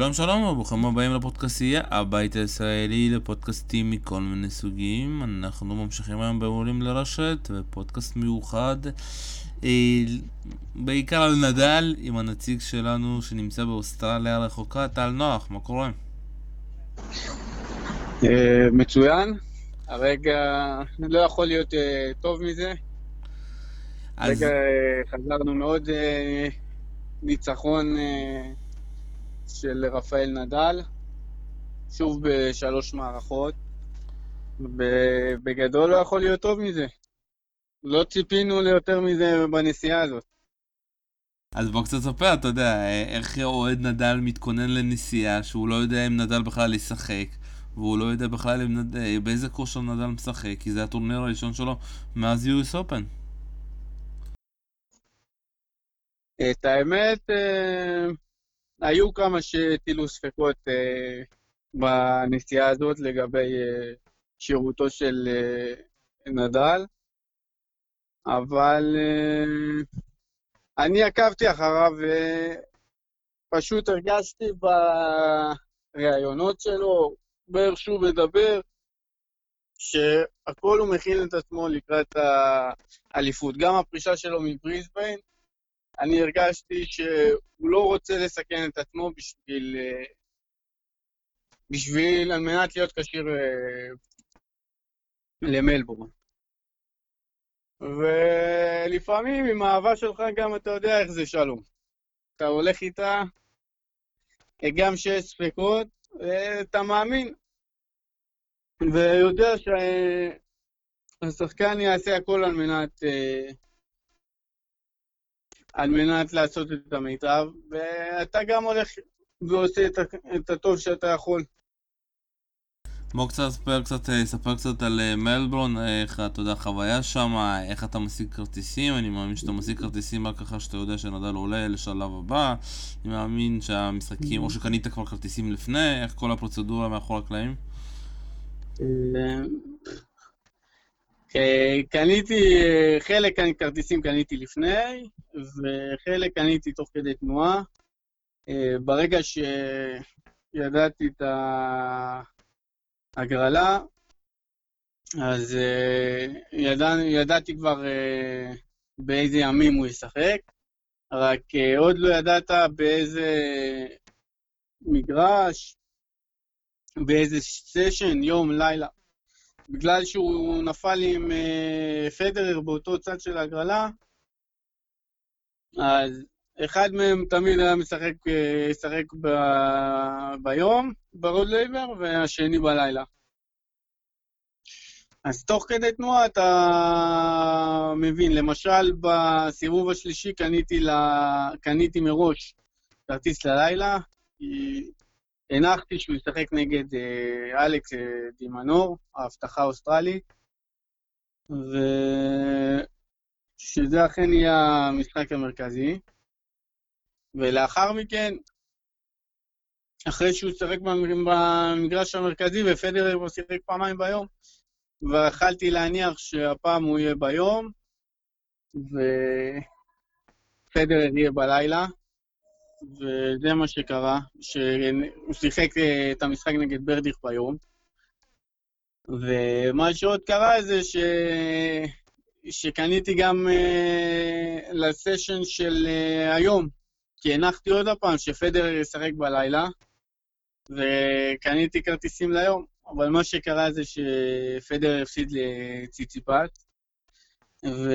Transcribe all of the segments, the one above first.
שלום שלום וברוכים הבאים לפודקאסייה, הבית הישראלי לפודקאסטים מכל מיני סוגים. אנחנו ממשיכים היום בעולים לרשת, ופודקאסט מיוחד, אה, בעיקר על נדל, עם הנציג שלנו שנמצא באוסטרליה הרחוקה, טל נוח, מה קורה? אה, מצוין, הרגע לא יכול להיות אה, טוב מזה. אז רגע חזרנו מאוד ניצחון של רפאל נדל, שוב בשלוש מערכות. בגדול לא יכול להיות טוב מזה. לא ציפינו ליותר מזה בנסיעה הזאת. אז בוא קצת ספר, אתה יודע, איך אוהד נדל מתכונן לנסיעה שהוא לא יודע אם נדל בכלל ישחק, והוא לא יודע בכלל אם נד... אה, באיזה כושר נדל משחק, כי זה הטורניר הראשון שלו מאז US Open. את האמת, אה, היו כמה שהטילו ספקות אה, בנסיעה הזאת לגבי אה, שירותו של אה, נדל, אבל אה, אני עקבתי אחריו ופשוט הרגשתי בראיונות שלו, באיך שהוא מדבר, שהכל הוא מכין את עצמו לקראת האליפות. גם הפרישה שלו מבריסביין, אני הרגשתי שהוא לא רוצה לסכן את עצמו בשביל... אה, בשביל, על מנת להיות כשיר אה, למלבורן. ולפעמים עם האהבה שלך גם אתה יודע איך זה שלום. אתה הולך איתה, גם שיש ספקות, ואתה מאמין. ויודע שהשחקן יעשה הכל על מנת, אה, על מנת לעשות את המיטב, ואתה גם הולך ועושה את, את הטוב שאתה יכול. בוא קצת ספר קצת, אה, ספר קצת על אה, מלבורן, איך אתה יודע, חוויה שם, איך אתה משיג כרטיסים, אני מאמין שאתה משיג כרטיסים רק ככה שאתה יודע שנדל עולה לשלב הבא, אני מאמין שהמשחקים, או שקנית כבר כרטיסים לפני, איך כל הפרוצדורה מאחורי הקלעים? קניתי, חלק כרטיסים קניתי לפני, וחלק קניתי תוך כדי תנועה. אה, ברגע שידעתי את ההגרלה, אז אה, ידע, ידעתי כבר אה, באיזה ימים הוא ישחק, רק עוד לא ידעת באיזה מגרש, באיזה סשן, יום, לילה. בגלל שהוא נפל עם אה, פדרר באותו צד של ההגרלה, אז אחד מהם תמיד היה משחק, אה, ישחק ב... ביום, ברוד לייבר, והשני בלילה. אז תוך כדי תנועה אתה מבין, למשל בסיבוב השלישי קניתי, ל... קניתי מראש כרטיס ללילה, כי הנחתי שהוא ישחק נגד אה, אלכס אה, דימנור, ההבטחה האוסטרלית, ושזה אכן יהיה המשחק המרכזי. ולאחר מכן, אחרי שהוא שיחק במג- במגרש המרכזי ופדרר הוא שיחק פעמיים ביום, ויכלתי להניח שהפעם הוא יהיה ביום, ופדרר יהיה בלילה. וזה מה שקרה, שהוא שיחק אה, את המשחק נגד ברדיך ביום. ומה שעוד קרה זה ש... שקניתי גם uh, לסשן של uh, היום, כי הנחתי עוד הפעם שפדרר ישחק בלילה, וקניתי כרטיסים ליום, אבל מה שקרה זה שפדרר הפסיד לציציפס, ו...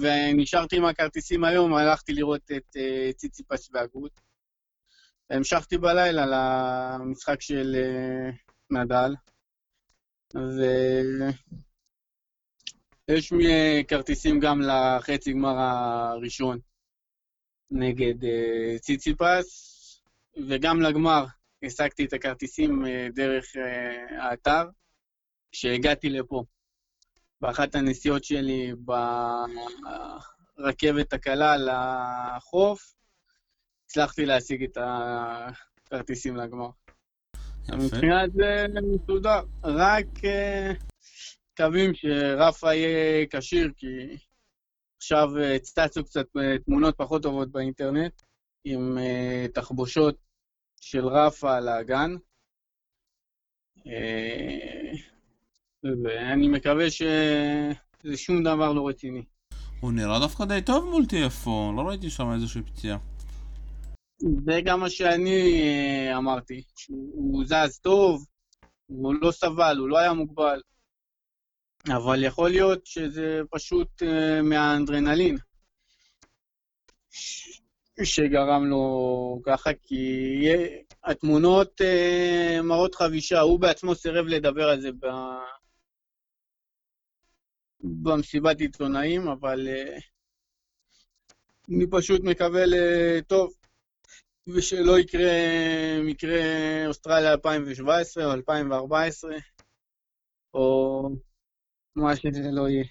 ונשארתי עם הכרטיסים היום, הלכתי לראות את uh, ציציפס והגות. המשכתי בלילה למשחק של uh, נדל, ויש לי uh, כרטיסים גם לחצי גמר הראשון נגד ציציפס, וגם לגמר השגתי את הכרטיסים דרך האתר, כשהגעתי לפה. באחת הנסיעות שלי ברכבת הקלה לחוף, הצלחתי להשיג את הכרטיסים לגמר. יפה. מבחינת זה מסודר, רק אה, מקווים שרפה יהיה כשיר, כי עכשיו אה, צצו קצת אה, תמונות פחות טובות באינטרנט, עם תחבושות של רפה על האגן. אה, ואני מקווה שזה שום דבר לא רציני. הוא נראה דווקא די טוב מול TFO, לא ראיתי שם איזושהי פציעה. זה גם מה שאני אה, אמרתי, שהוא זז טוב, הוא לא סבל, הוא לא היה מוגבל. אבל יכול להיות שזה פשוט uh, מהאנדרנלין שגרם לו ככה, כי התמונות uh, מראות חבישה, הוא בעצמו סירב לדבר על זה. במסיבת עיתונאים, אבל uh, אני פשוט מקווה לטוב, ושלא יקרה מקרה אוסטרליה 2017 או 2014, או מה שזה לא יהיה.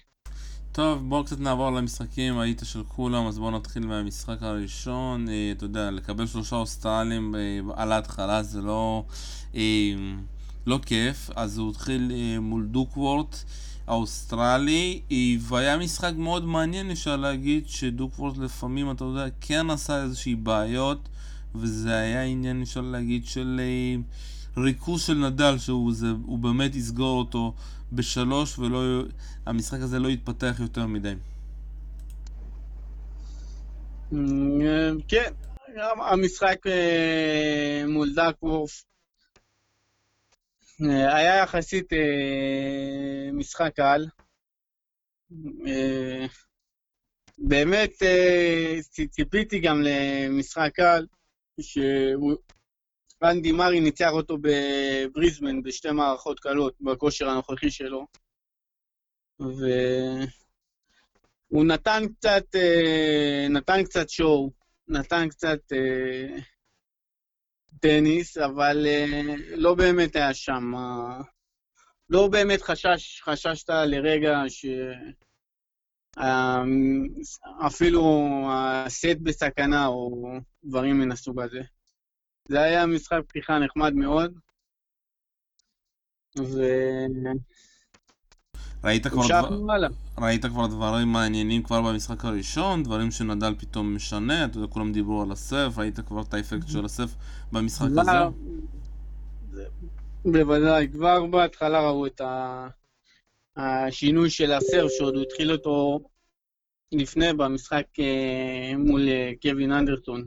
טוב, בואו קצת נעבור למשחקים, היית של כולם, אז בואו נתחיל מהמשחק הראשון. אה, אתה יודע, לקבל שלושה אוסטרלים אה, על ההתחלה זה לא, אה, לא כיף, אז הוא התחיל אה, מול דוקוורט האוסטרלי, אה, והיה משחק מאוד מעניין, אפשר להגיד, שדוקוורט לפעמים, אתה יודע, כן עשה איזושהי בעיות, וזה היה עניין, אפשר להגיד, של אה, ריכוז של נדל, שהוא זה, באמת יסגור אותו. בשלוש והמשחק הזה לא יתפתח יותר מדי. כן, המשחק אה, מול דאקוורף אה, היה יחסית אה, משחק קל. באמת ציפיתי גם למשחק קל, רנדי מארי ניצח אותו בבריזמן בשתי מערכות קלות בכושר הנוכחי שלו. והוא נתן קצת, אה, נתן קצת שואו, נתן קצת אה, טניס, אבל אה, לא באמת היה שם, לא באמת חשש, חששת לרגע ש... אפילו הסט בסכנה או דברים מן הסוג הזה. זה היה משחק פתיחה נחמד מאוד. ו... ראית כבר, דבר... ראית כבר דברים מעניינים כבר במשחק הראשון, דברים שנדל פתאום משנה, אתה יודע, כולם דיברו על הסרף, ראית כבר את האפקט של הסרף במשחק הזה? בוודאי, כבר בהתחלה ראו את השינוי של הסרף, שעוד הוא התחיל אותו לפני במשחק אה, מול אה, קווין אנדרסון.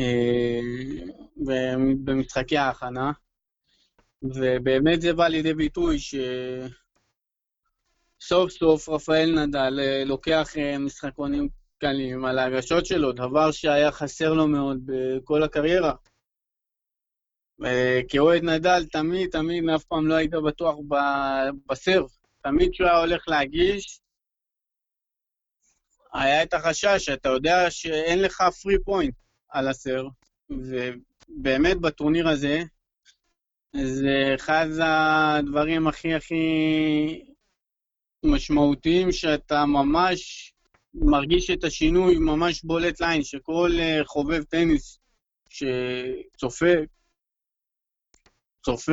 אה, במשחקי ההכנה, ובאמת זה בא לידי ביטוי שסוף סוף רפאל נדל אה, לוקח אה, משחקונים קלים על ההגשות שלו, דבר שהיה חסר לו מאוד בכל הקריירה. כאוהד נדל, תמיד, תמיד, אף פעם לא היית בטוח ב serve. תמיד כשהוא היה הולך להגיש, היה את החשש שאתה יודע שאין לך free point. על ה serve, ובאמת בטורניר הזה, זה אחד הדברים הכי הכי משמעותיים שאתה ממש מרגיש את השינוי ממש בולט לעין, שכל אה, חובב טניס שצופה, צופה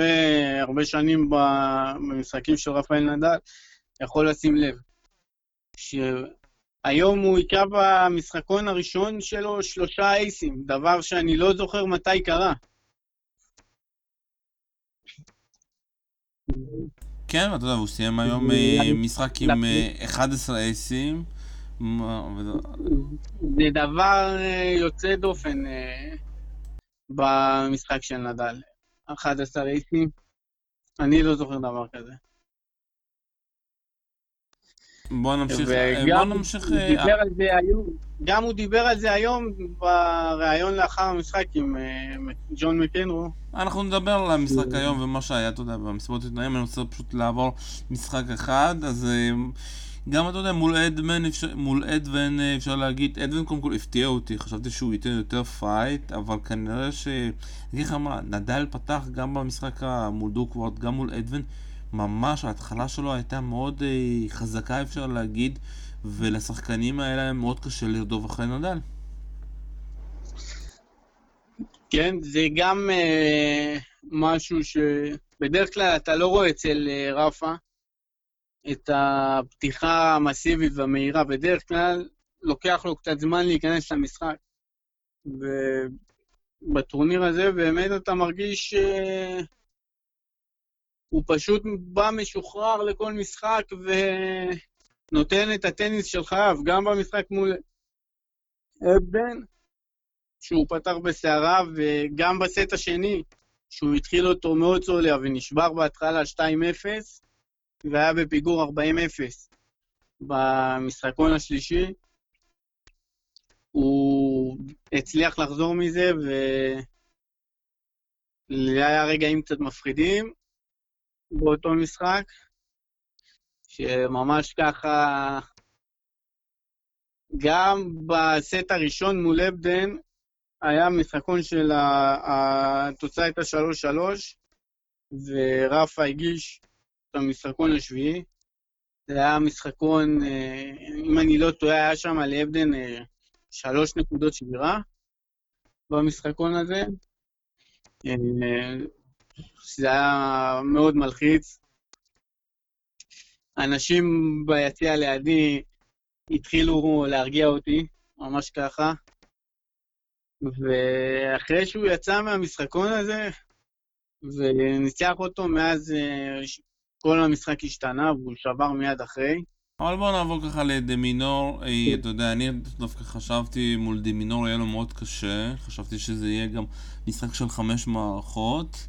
הרבה שנים במשחקים של רפאל נדל, יכול לשים לב. היום הוא היכה במשחקון הראשון שלו שלושה אייסים, דבר שאני לא זוכר מתי קרה. כן, אתה יודע, הוא סיים היום אה, משחק עם 11 אה, אייסים. זה דבר אה, יוצא דופן במשחק של נדל. 11 אייסים, אני לא זוכר דבר כזה. בוא נמשיך. וגם בוא נמשיך... הוא דיבר על זה היום, גם הוא דיבר על זה היום בריאיון לאחר המשחק עם אה, ג'ון מקנרו. אנחנו נדבר על המשחק היום ומה שהיה, אתה יודע, במסיבות עיתונאים, אני רוצה פשוט לעבור משחק אחד, אז אה, גם אתה יודע, מול אבדן, מול אבדן אפשר להגיד, אבדן קודם כל הפתיע אותי, חשבתי שהוא ייתן יותר fight, אבל כנראה ש... אני אגיד לך מה, נדל פתח גם במשחק מול דוקוורט, גם מול אבדן. ממש ההתחלה שלו הייתה מאוד אה, חזקה אפשר להגיד, ולשחקנים האלה מאוד קשה לרדוף אחרי נדל. כן, זה גם אה, משהו שבדרך כלל אתה לא רואה אצל אה, רפה, את הפתיחה המסיבית והמהירה. בדרך כלל לוקח לו קצת זמן להיכנס למשחק. ובטורניר הזה באמת אתה מרגיש שהוא פשוט בא משוחרר לכל משחק ונותן את הטניס של חייו, גם במשחק מול אבן, שהוא פתח בסערה, וגם בסט השני, שהוא התחיל אותו מאוד צולע ונשבר בהתחלה 2-0, והיה בפיגור 40-0 במשחקון השלישי. הוא הצליח לחזור מזה, ולי היה רגעים קצת מפחידים באותו משחק, שממש ככה, גם בסט הראשון מול אבדן, היה משחקון של התוצאה הייתה 3-3, ורפה הגיש את המשחקון השביעי. זה היה משחקון, אה, אם אני לא טועה, היה שם לאבדן אה, שלוש נקודות שבירה במשחקון הזה. אה, זה היה מאוד מלחיץ. אנשים ביציע לידי התחילו להרגיע אותי, ממש ככה. ואחרי שהוא יצא מהמשחקון הזה וניצח אותו, מאז כל המשחק השתנה והוא שבר מיד אחרי. אבל בואו נעבור ככה לדמינור, אה. אתה יודע, אני דווקא חשבתי מול דמינור יהיה לו מאוד קשה, חשבתי שזה יהיה גם משחק של חמש מערכות,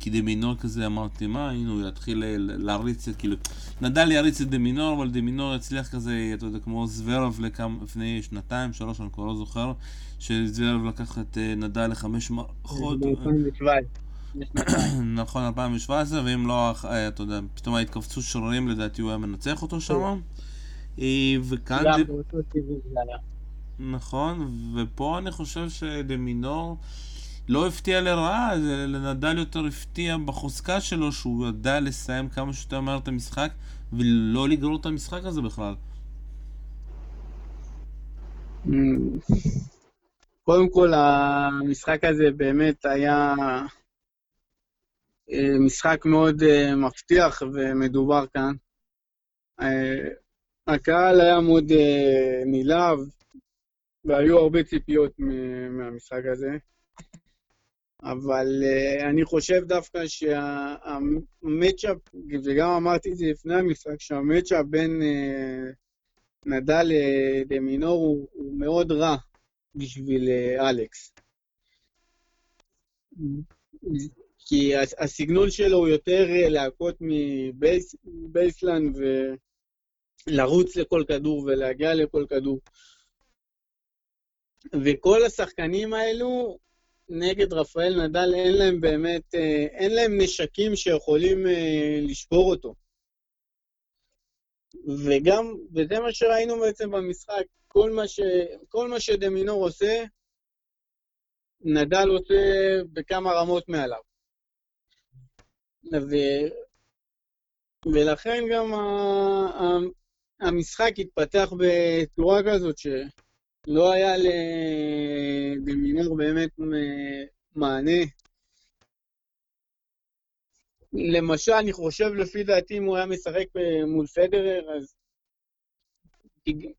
כי דמינור כזה אמרתי, מה, הנה הוא יתחיל להריץ, כאילו, נדל יריץ את דמינור, אבל דמינור יצליח כזה, אתה יודע, כמו זוורב לפני שנתיים, שלוש, אני כבר לא זוכר, שזוורב לקח את אה, נדל לחמש מערכות. נכון, 2017, ואם לא, אה, אתה יודע, פתאום ההתכווצות שרירים, לדעתי הוא היה מנצח אותו שם. אה, וכאן... נכון, ופה אני חושב שדמינור לא הפתיע לרעה, לנדל יותר הפתיע בחוזקה שלו, שהוא ידע לסיים כמה שיותר מהר את המשחק, ולא לגרור את המשחק הזה בכלל. קודם כל, המשחק הזה באמת היה... אה, משחק מאוד אה, מבטיח ומדובר כאן. אה, הקהל היה מאוד נלהב, והיו הרבה ציפיות מהמשחק הזה. אבל אני חושב דווקא שהמצ'אפ, וגם אמרתי את זה לפני המשחק, שהמצ'אפ בין נדל לדמינור הוא, הוא מאוד רע בשביל אלכס. כי הסגנון שלו הוא יותר אה, להכות מבייסלנד ולרוץ לכל כדור ולהגיע לכל כדור. וכל השחקנים האלו, נגד רפאל נדל, אין להם באמת, אה, אין להם נשקים שיכולים אה, לשבור אותו. וגם, וזה מה שראינו בעצם במשחק, כל מה, ש, כל מה שדמינור עושה, נדל עושה בכמה רמות מעליו. ו... ולכן גם ה... המשחק התפתח בצורה כזאת שלא היה לדמינור באמת מענה. למשל, אני חושב, לפי דעתי, אם הוא היה משחק מול פדרר, אז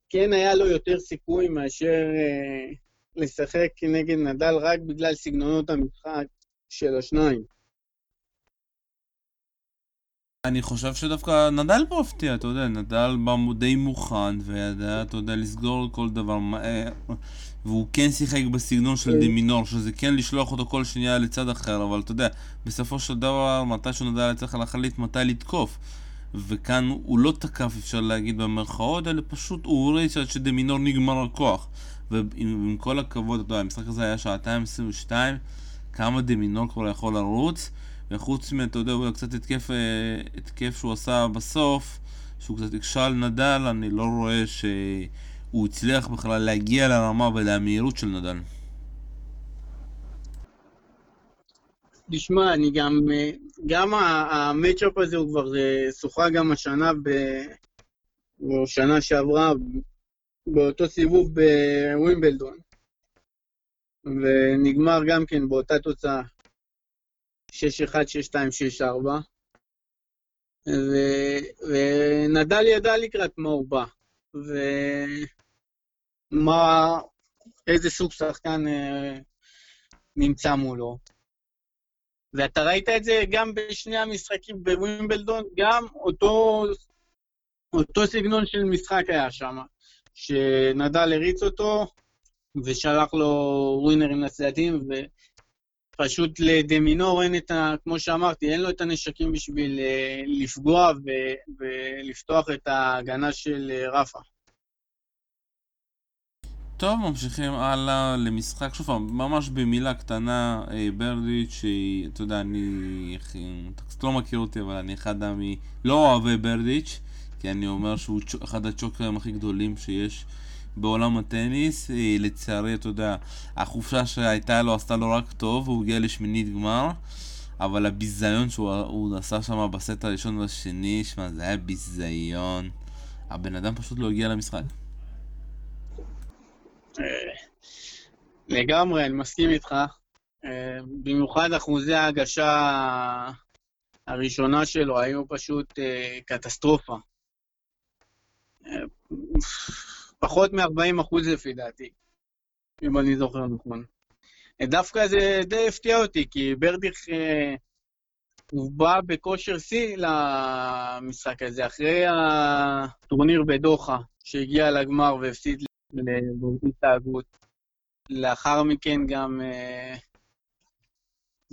כן היה לו יותר סיכוי מאשר אה, לשחק נגד נדל רק בגלל סגנונות המשחק של השניים. אני חושב שדווקא נדל פה הפתיע, אתה יודע, נדל בא די מוכן וידע, אתה יודע, לסגור כל דבר מהר והוא כן שיחק בסגנון של כן. דמינור, שזה כן לשלוח אותו כל שנייה לצד אחר, אבל אתה יודע, בסופו של דבר, מתי שהוא נדל צריך להחליט מתי לתקוף. וכאן הוא לא תקף, אפשר להגיד במרכאות, אלא פשוט הוא הוריד עד שדמינור נגמר הכוח. ועם כל הכבוד, אתה יודע, המשחק הזה היה שעתיים 22 כמה דמינור כבר יכול לרוץ וחוץ מאתה יודע, הוא קצת התקף, אה, התקף שהוא עשה בסוף, שהוא קצת הקשה על נדל, אני לא רואה שהוא הצליח בכלל להגיע לרמה ולמהירות של נדל. תשמע, אני גם, אה, גם המצ'אפ הזה הוא כבר אה, שוחרר גם השנה, ב... או שנה שעברה, באותו סיבוב בווימבלדון. ונגמר גם כן באותה תוצאה. 6-1, 6-2, 6-4. ונדל ידע לקראת מה הוא בא. מה, איזה סוג שחקן אה, נמצא מולו. ואתה ראית את זה גם בשני המשחקים בווימבלדון, גם אותו, אותו סגנון של משחק היה שם, שנדל הריץ אותו ושלח לו ווינרים לצדדים, ופשוט לדמינור אין את ה... כמו שאמרתי, אין לו את הנשקים בשביל אה, לפגוע ו, ולפתוח את ההגנה של אה, רפה. טוב, ממשיכים הלאה למשחק, שוב ממש במילה קטנה, אה, ברדיץ', שהיא, אתה יודע, אני, אתה לא מכיר אותי, אבל אני אחד המי, לא אוהבי ברדיץ', כי אני אומר שהוא אחד הצ'וקרים הכי גדולים שיש בעולם הטניס, אה, לצערי, אתה יודע, החופשה שהייתה לו עשתה לו רק טוב, הוא הגיע לשמינית גמר, אבל הביזיון שהוא עשה שם בסט הראשון והשני, שמע, זה היה ביזיון. הבן אדם פשוט לא הגיע למשחק. אה, לגמרי, אני מסכים איתך. אה, במיוחד אחוזי ההגשה הראשונה שלו היו פשוט קטסטרופה. פחות מ-40 אחוז לפי דעתי, אם אני זוכר נכון. דווקא זה די הפתיע אותי, כי ברדיך, הוא בא בכושר שיא למשחק הזה, אחרי הטורניר בדוחה, שהגיע לגמר והפסיד להתנהגות. לאחר מכן גם uh,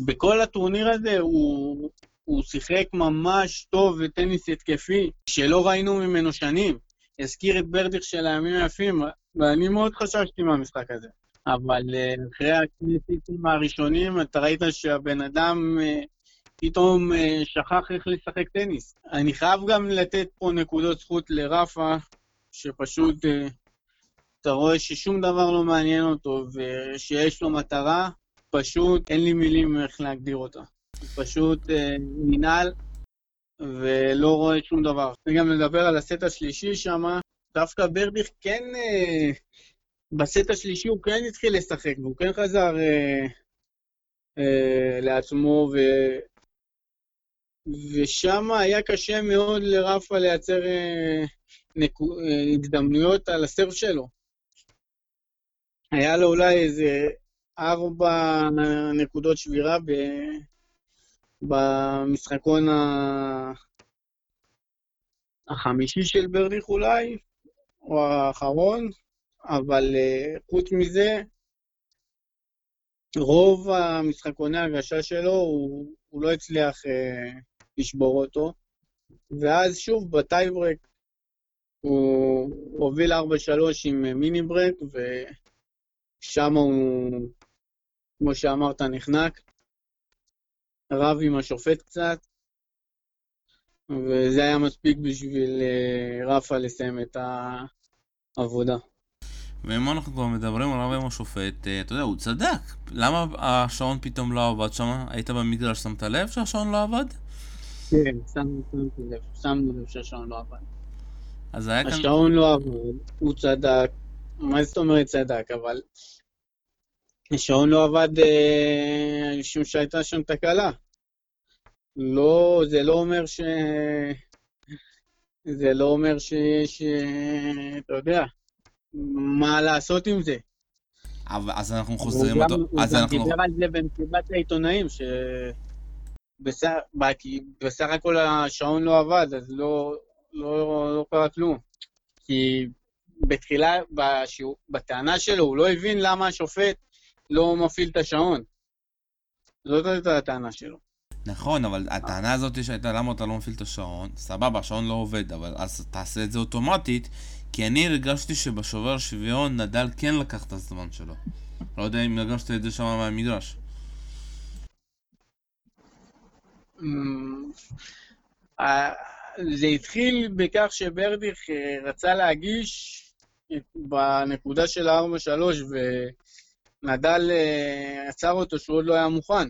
בכל הטורניר הזה הוא, הוא שיחק ממש טוב בטניס התקפי, שלא ראינו ממנו שנים. הזכיר את ברדיך של הימים היפים, ואני מאוד חששתי מהמשחק הזה. אבל uh, אחרי הכניסיטים הראשונים, אתה ראית שהבן אדם uh, פתאום uh, שכח איך לשחק טניס. אני חייב גם לתת פה נקודות זכות לרפה, שפשוט אתה רואה ששום דבר לא מעניין אותו ושיש לו מטרה, פשוט אין לי מילים איך להגדיר אותה. פשוט אה, מנהל ולא רואה שום דבר. וגם לדבר על הסט השלישי שם, דווקא ברדיך כן, אה, בסט השלישי הוא כן התחיל לשחק, והוא כן חזר אה, אה, לעצמו, ו... ושם היה קשה מאוד לרפה לייצר אה, נקו, אה, הזדמנויות על הסרף שלו. היה לו אולי איזה ארבע נקודות שבירה ב... במשחקון ה... החמישי של ברדיך אולי, או האחרון, אבל uh, חוץ מזה, רוב המשחקוני ההגשה שלו, הוא, הוא לא הצליח uh, לשבור אותו. ואז שוב, בטייברק הוא הוביל 4-3 עם מיני ברק, ו... שם הוא, כמו שאמרת, נחנק, רב עם השופט קצת, וזה היה מספיק בשביל אה, רפה לסיים את העבודה. ואם אנחנו כבר מדברים על רב עם השופט, אה, אתה יודע, הוא צדק. למה השעון פתאום לא עבד שם? היית במגרש, שמת לב שהשעון לא עבד? כן, שמתי לב, שמנו לב שהשעון לא עבד. אז היה כאן... השעון לא עבד, הוא צדק, מה זאת אומרת צדק? אבל השעון לא עבד אה, משום שהייתה שם תקלה. לא, זה לא אומר ש... זה לא אומר שיש, אתה יודע, מה לעשות עם זה. אבל, אז אנחנו חוזרים אותו, אז אנחנו... הוא גם דיבר על זה במסיבת העיתונאים, ש... בסך, בסך הכל השעון לא עבד, אז לא, לא, לא קרה כלום. כי בתחילה, בשיעור, בטענה שלו, הוא לא הבין למה השופט לא מפעיל את השעון. זאת הייתה הטענה שלו. נכון, אבל הטענה הזאת שהייתה למה אתה לא מפעיל את השעון, סבבה, השעון לא עובד, אבל אז תעשה את זה אוטומטית, כי אני הרגשתי שבשובר שוויון נדל כן לקח את הזמן שלו. לא יודע אם הרגשת את זה שם מהמגרש. אמ, אה, זה התחיל בכך שברדיך אה, רצה להגיש בנקודה של ה-4-3 ונדל אה, עצר אותו שהוא עוד לא היה מוכן.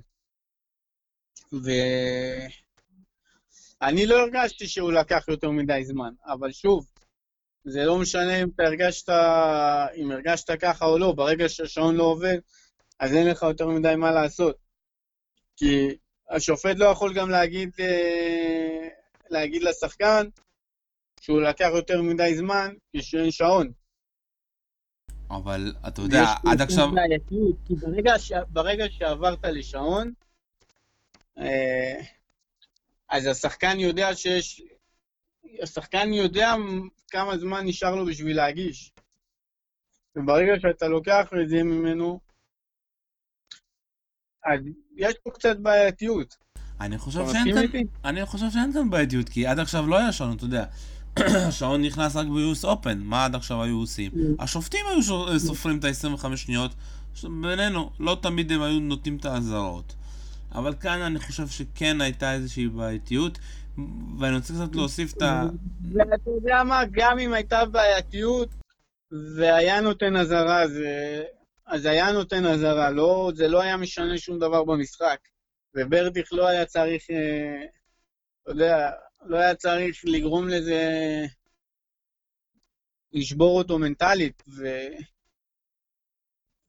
ואני לא הרגשתי שהוא לקח יותר מדי זמן, אבל שוב, זה לא משנה אם אתה הרגשת, אם הרגשת ככה או לא, ברגע שהשעון לא עובד, אז אין לך יותר מדי מה לעשות. כי השופט לא יכול גם להגיד, אה, להגיד לשחקן שהוא לקח יותר מדי זמן כשאין שעון. אבל אתה יודע, עד עכשיו... בעייתיות, כי ברגע, ש... ברגע שעברת לשעון, אה, אז השחקן יודע שיש... השחקן יודע כמה זמן נשאר לו בשביל להגיש. וברגע שאתה לוקח את זה ממנו, אז יש פה קצת בעייתיות. אני חושב שאין כאן בעייתיות, כי עד עכשיו לא היה שעון, אתה יודע. השעון נכנס רק ב-US Open, מה עד עכשיו היו עושים? Mm. השופטים היו ש- סופרים את ה-25 שניות, בינינו, לא תמיד הם היו נותנים את האזהרות. אבל כאן אני חושב שכן הייתה איזושהי בעייתיות, ואני רוצה קצת להוסיף את ה... ואתה יודע מה, גם אם הייתה בעייתיות והיה נותן אזהרה, זה... אז היה נותן אזהרה, לא, זה לא היה משנה שום דבר במשחק. וברדיך לא היה צריך, אה, אתה יודע, לא היה צריך לגרום לזה, לשבור אותו מנטלית, ו...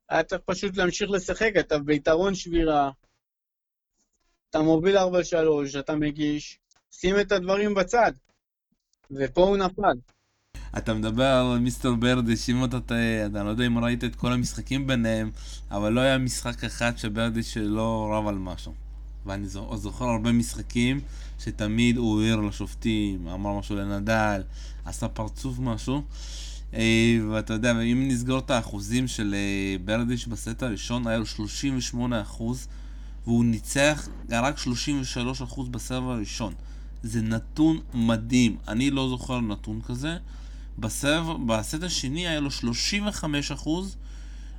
היה צריך פשוט להמשיך לשחק, אתה ביתרון שבירה, אתה מוביל 4-3, אתה מגיש, שים את הדברים בצד. ופה הוא נפל. אתה מדבר על מיסטר ברדיש, אם אתה טועה, אתה לא יודע אם ראית את כל המשחקים ביניהם, אבל לא היה משחק אחד שברדיש לא רב על משהו. ואני זו- זוכר הרבה משחקים שתמיד הוא העיר לשופטים, אמר משהו לנדל, עשה פרצוף משהו. אה, ואתה יודע, אם נסגור את האחוזים של אה, ברדיש בסט הראשון, היה לו 38 אחוז, והוא ניצח רק 33 אחוז בסבב הראשון. זה נתון מדהים, אני לא זוכר נתון כזה. בסבב, בסט השני היה לו 35 אחוז,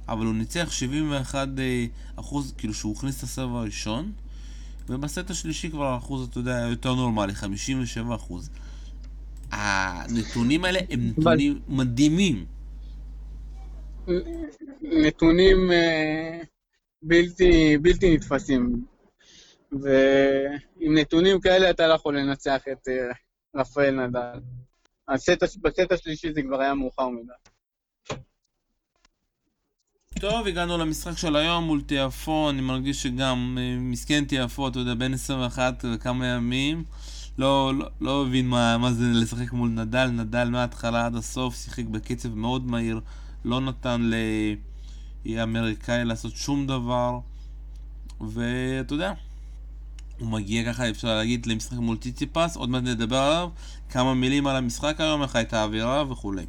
אבל הוא ניצח 71 אה, אחוז, כאילו שהוא הכניס את הסבב הראשון. ובסט השלישי כבר האחוז, אתה יודע, היה יותר נורמלי, 57 אחוז. הנתונים האלה הם נתונים מדהימים. נתונים אה, בלתי, בלתי נתפסים. ועם נתונים כאלה אתה לא יכול לנצח את אה, רפאל נדל. הסט, בסט השלישי זה כבר היה מאוחר מדי. טוב, הגענו למשחק של היום מול תיאפו, אני מרגיש שגם אה, מסכן תיאפו, אתה יודע, בין 21 וכמה ימים. לא, לא, לא הבין מה, מה זה לשחק מול נדל, נדל מההתחלה עד הסוף שיחק בקצב מאוד מהיר, לא נתן לאמריקאי לעשות שום דבר, ואתה יודע, הוא מגיע ככה, אפשר להגיד, למשחק מול טיציפס, עוד מעט נדבר עליו, כמה מילים על המשחק היום, איך הייתה האווירה וכולי.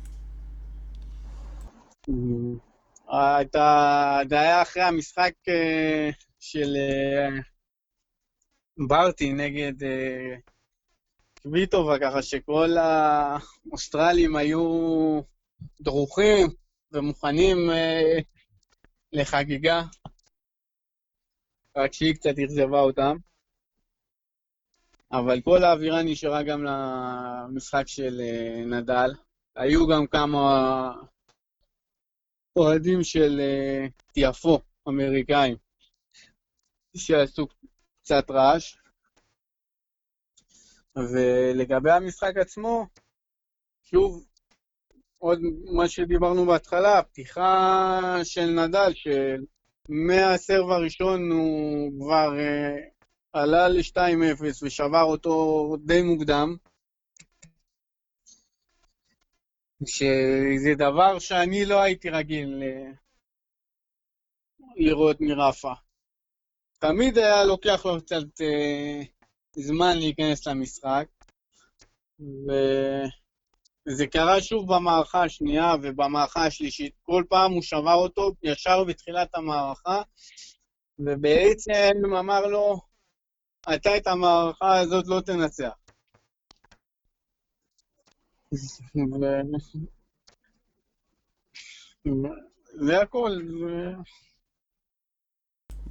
הייתה, זה היה אחרי המשחק אה, של אה, ברטי נגד אה, קוויטובה, ככה שכל האוסטרלים היו דרוכים ומוכנים אה, לחגיגה, רק שהיא קצת אכזבה אותם. אבל כל האווירה נשארה גם למשחק של אה, נדל. היו גם כמה אוהדים של אה, תיאפו, אמריקאים, שעשו קצת רעש. ולגבי המשחק עצמו, שוב, עוד מה שדיברנו בהתחלה, הפתיחה של נדל, שמהסרב הראשון הוא כבר אה, עלה ל-2-0 ושבר אותו די מוקדם, שזה דבר שאני לא הייתי רגיל אה, לראות מרפה. תמיד היה לוקח לו קצת אה, זמן להיכנס למשחק, וזה קרה שוב במערכה השנייה ובמערכה השלישית. כל פעם הוא שבר אותו ישר בתחילת המערכה, ובעצם אמר לו, אתה את המערכה הזאת לא תנצח. זה הכל.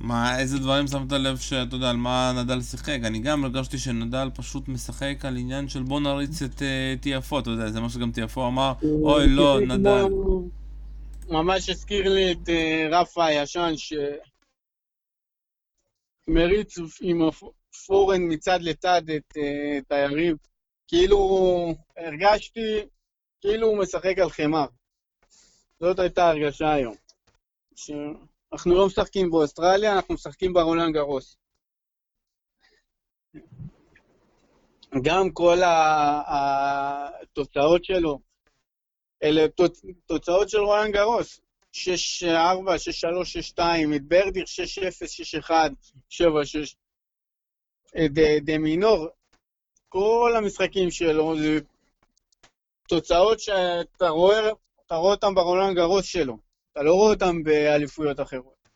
מה, איזה דברים שמת לב שאתה יודע, על מה נדל שיחק? אני גם הרגשתי שנדל פשוט משחק על עניין של בוא נריץ את uh, תיאפו, אתה יודע, זה מה שגם תיאפו אמר, אוי לא, שיחק נדל. ממש הזכיר לי את אה, רפה הישן, שמריץ עם הפורן מצד לצד אה, את היריב. כאילו, הרגשתי כאילו הוא משחק על חמר. זאת הייתה הרגשה היום. שאנחנו לא משחקים באוסטרליה, אנחנו משחקים ברולנד גרוס. גם כל התוצאות שלו, אלה תוצ- תוצאות של רולנד גרוס. 6-4, 6-3, 6-2, את ברדיך 6-0, 6-1, 7-6, את אה, דה מינור, כל המשחקים שלו, זה תוצאות שאתה רואה, אתה רואה אותם ברולנד גרוס שלו, אתה לא רואה אותם באליפויות אחרות.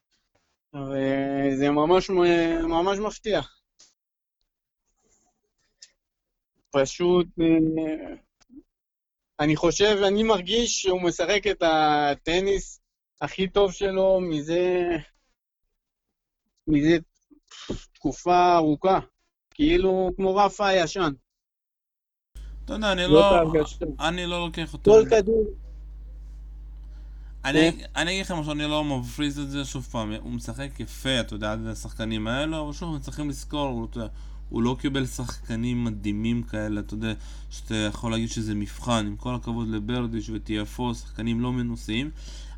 וזה ממש, ממש מפתיע. פשוט, אה, אני חושב, אני מרגיש שהוא משחק את הטניס הכי טוב שלו מזה, מזה תקופה ארוכה. כאילו, כמו רפה הישן. אתה יודע, אני לא... אני לא לוקח אותו... כל כדור... אני, אני אגיד לכם משהו, אני לא מבריז את זה, שוב פעם, הוא משחק יפה, אתה יודע, עד השחקנים האלו, אבל שוב, צריכים לזכור, הוא לא קיבל שחקנים מדהימים כאלה, אתה יודע, שאתה יכול להגיד שזה מבחן, עם כל הכבוד לברדיש וטיאפו, שחקנים לא מנוסים.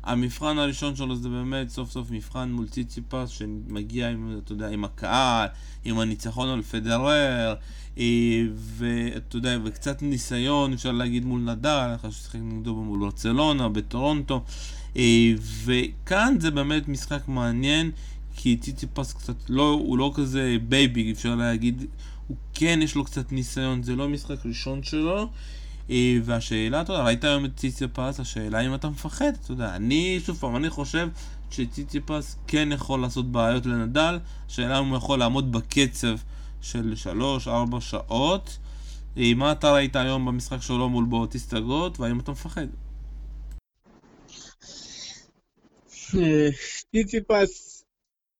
המבחן הראשון שלו זה באמת סוף סוף מבחן מול ציציפס שמגיע עם, אתה יודע, עם הקהל, עם הניצחון על פדרר, אה, ואתה יודע, וקצת ניסיון, אפשר להגיד, מול נדל, אחרי ששיחק נגדו מול ברצלונה, בטורונטו, אה, וכאן זה באמת משחק מעניין. כי ציציפס קצת לא, הוא לא כזה baby, אפשר להגיד, הוא כן יש לו קצת ניסיון, זה לא משחק ראשון שלו. אה, והשאלה, אתה יודע, ראית היום את ציציפס, השאלה אם אתה מפחד, אתה יודע, אני, שוב פעם, אני חושב שציציפס כן יכול לעשות בעיות לנדל, השאלה אם הוא יכול לעמוד בקצב של 3-4 שעות. אה, מה אתה ראית היום במשחק שלו מול באוטיסטה גוט, והאם אתה מפחד? אה, ציציפס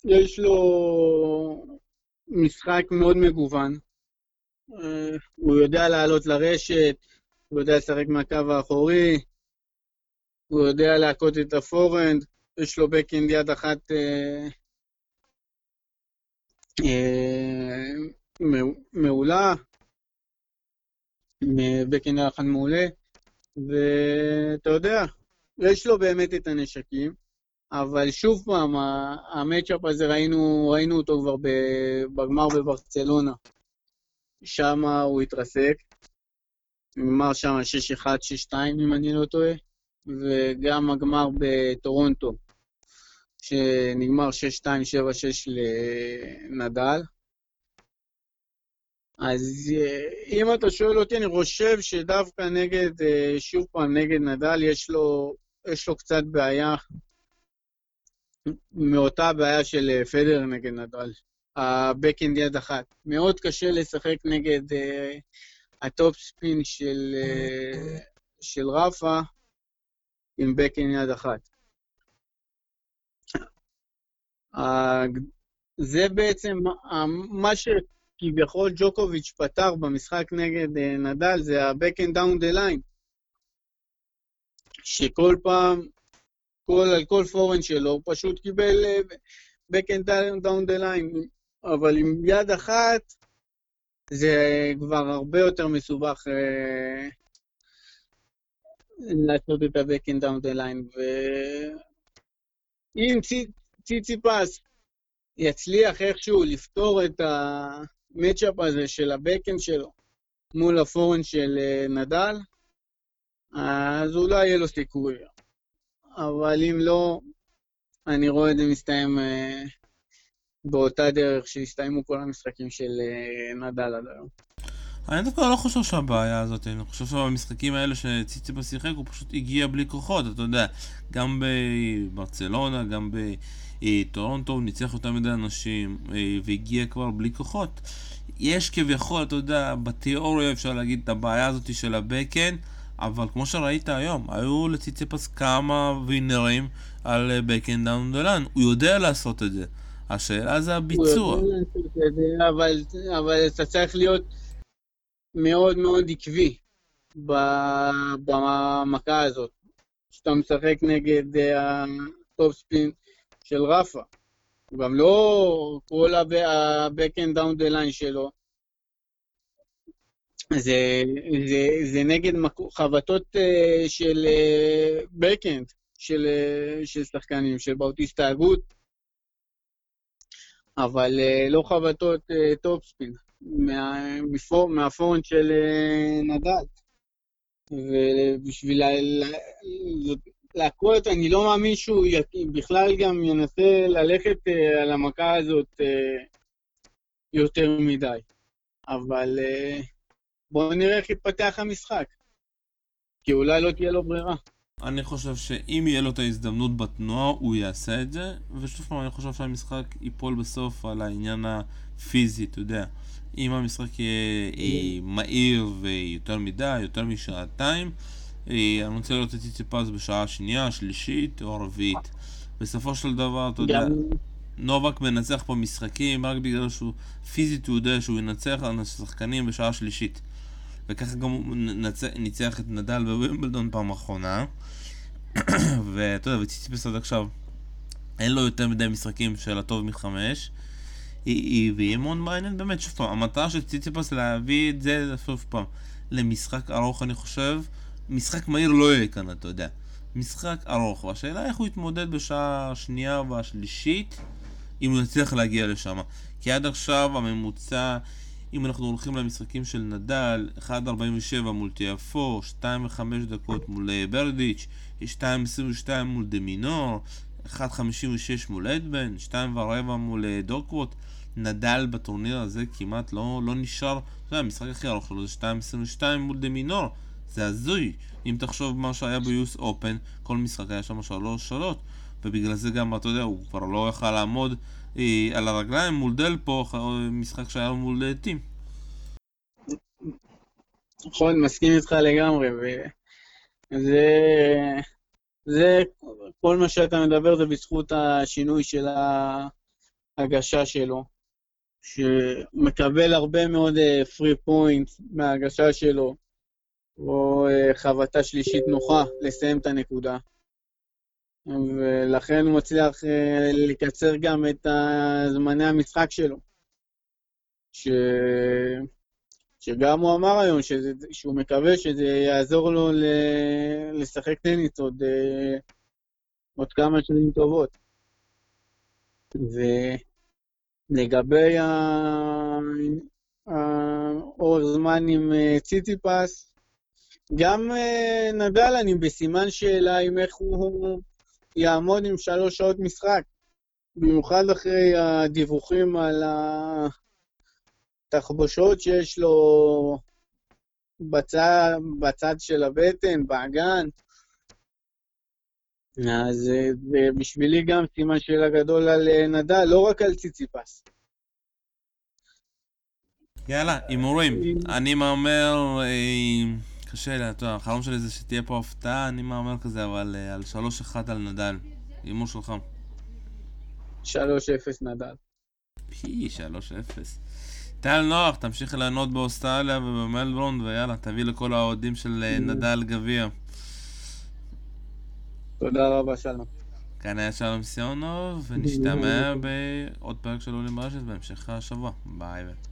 יש לו משחק מאוד מגוון. הוא יודע לעלות לרשת, הוא יודע לשחק מהקו האחורי, הוא יודע להכות את ה forehand, יש לו backhand יד אחת אה, אה, מעולה, backhand יד אחת מעולה, ואתה יודע, יש לו באמת את הנשקים. אבל שוב פעם, ה matchup הזה, ראינו, ראינו אותו כבר בגמר בברצלונה. שם הוא התרסק. נגמר שם 6-1, 6-2, אם אני לא טועה. וגם הגמר בטורונטו, שנגמר 6-2, 7-6 לנדל. אז אם אתה שואל אותי, אני חושב שדווקא נגד, שוב פעם, נגד נדל, יש לו, יש לו קצת בעיה מאותה בעיה של אה, פדרר נגד נדל. ה backhand יד אחת. מאוד קשה לשחק נגד ה topspin של, אה, של רפה עם backhand יד אחת. זה בעצם מה שכביכול ג'וקוביץ' פתר במשחק נגד אה, נדל, זה ה-backhand down the line. שכל פעם כל, על כל פורן שלו, הוא פשוט קיבל back and down the line, אבל עם יד אחת זה כבר הרבה יותר מסובך uh, לעשות את ה-back and down the line, ואם ציציפס יצליח איכשהו לפתור את המצ'אפ הזה של הבקאנד שלו מול הפורן של אה, נדל, אז אולי יהיה לו סיכוי. אבל אם לא, אני רואה את זה מסתיים אה, באותה דרך שהסתיימו כל המשחקים של אה, נדל עד היום. אני דווקא לא חושב שהבעיה הזאת, אני חושב שבמשחקים האלה שציציפה שיחק הוא פשוט הגיע בלי כוחות, אתה יודע, גם בברצלונה, גם בטורונטו הוא ניצח יותר מדי אנשים אה, והגיע כבר בלי כוחות. יש כביכול, אתה יודע, בתיאוריה אפשר להגיד את הבעיה הזאת של ה backhand, אבל כמו שראית היום, היו לציציפס כמה winner ים על backhand down the line, הוא יודע לעשות את זה. השאלה זה הביצוע. אבל, אבל אתה צריך להיות מאוד מאוד עקבי במכה הזאת. כשאתה משחק נגד ה topspin של רפה. גם לא כל ה-back and down the line שלו זה, זה, זה נגד חבטות uh, של בקאנד, uh, של, של שחקנים, של באוטיסטה הגות, אבל uh, לא חבטות טופספין, מה, מהפורנט של uh, נדל. ובשביל, להכות, אני לא מאמין שהוא בכלל גם ינסה ללכת אה, על המכה הזאת אה, יותר מדי. אבל אה, בואו נראה איך יתפתח המשחק. כי אולי לא תהיה לו ברירה. אני חושב שאם יהיה לו את ההזדמנות בתנועה, הוא יעשה את זה, ושוב פעם, אני חושב שהמשחק ייפול בסוף על העניין הפיזי, אתה יודע. אם המשחק יהיה אה, מהיר ויותר מדי, יותר משעתיים, אה, אני רוצה לראות את ציציפס בשעה שנייה, שלישית או רביעית. בסופו של דבר, אתה יודע, נובק מנצח פה משחקים רק בגלל שהוא פיזית הוא יודע שהוא ינצח על השחקנים בשעה שלישית. וככה גם הוא. ניצח את נדל בווימבלדון פעם אחרונה. ואתה יודע, וציציפס עד עכשיו אין לו יותר מדי משחקים של הטוב מחמש. ויהיה מאוד מעניין באמת, שוב פעם, המטרה של ציציפס להביא את זה, שוב פעם, למשחק ארוך אני חושב. משחק מהיר לא יהיה כאן, אתה יודע. משחק ארוך, והשאלה איך הוא יתמודד בשעה השנייה והשלישית, אם הוא יצליח להגיע לשם. כי עד עכשיו הממוצע, אם אנחנו הולכים למשחקים של נדל, 1.47 מול טיאפו, 2.5 דקות מול אה, ברדיץ', 2.22 מול דמינור, 1.56 מול אדבן, 2.4 מול אה, דוקווט. נדל בטורניר הזה כמעט לא, לא נשאר, אתה יודע, המשחק הכי ארוך שלו זה 2.22 מול דמינור. זה הזוי. אם תחשוב מה שהיה ביוס אופן, כל משחק היה שם שלוש שלוש. ובגלל זה גם, אתה יודע, הוא כבר לא יכל לעמוד על הרגליים מול דלפו, משחק שהיה מול אה, טים. נכון, מסכים איתך לגמרי. וזה... זה, כל מה שאתה מדבר זה בזכות השינוי של ההגשה שלו, שמקבל הרבה מאוד פרי פוינט מההגשה שלו. או אה, חבטה שלישית נוחה לסיים את הנקודה. ולכן הוא מצליח אה, לקצר גם את זמני המשחק שלו. ש... שגם הוא אמר היום שזה, שהוא מקווה שזה יעזור לו ל... לשחק טניס עוד, אה, עוד כמה שנים טובות. ולגבי האורך זמן עם ציציפס, גם uh, נדל, אני בסימן שאלה עם איך הוא יעמוד עם שלוש שעות משחק. במיוחד אחרי הדיווחים על התחבושות שיש לו בצד, בצד של הבטן, באגן. אז זה בשבילי גם סימן שאלה גדול על אה, נדל, לא רק על ציציפס. יאללה, הימורים. אני מהמר... אה... קשה לי, אתה יודע, החלום שלי זה שתהיה פה הפתעה, אני מהמר כזה, אבל uh, על 3-1 על נדל. הימור שלך. 3-0 נדל. פי, 3-0. טל נוח, תמשיך ליהנות באוסטרליה ובמלברון, ויאללה, תביא לכל האוהדים של uh, נדל גביע. תודה רבה, שלום. כאן היה שלום סיונוב, ונשתמע בעוד פרק של עולים ברשת בהמשך השבוע. ביי ביי.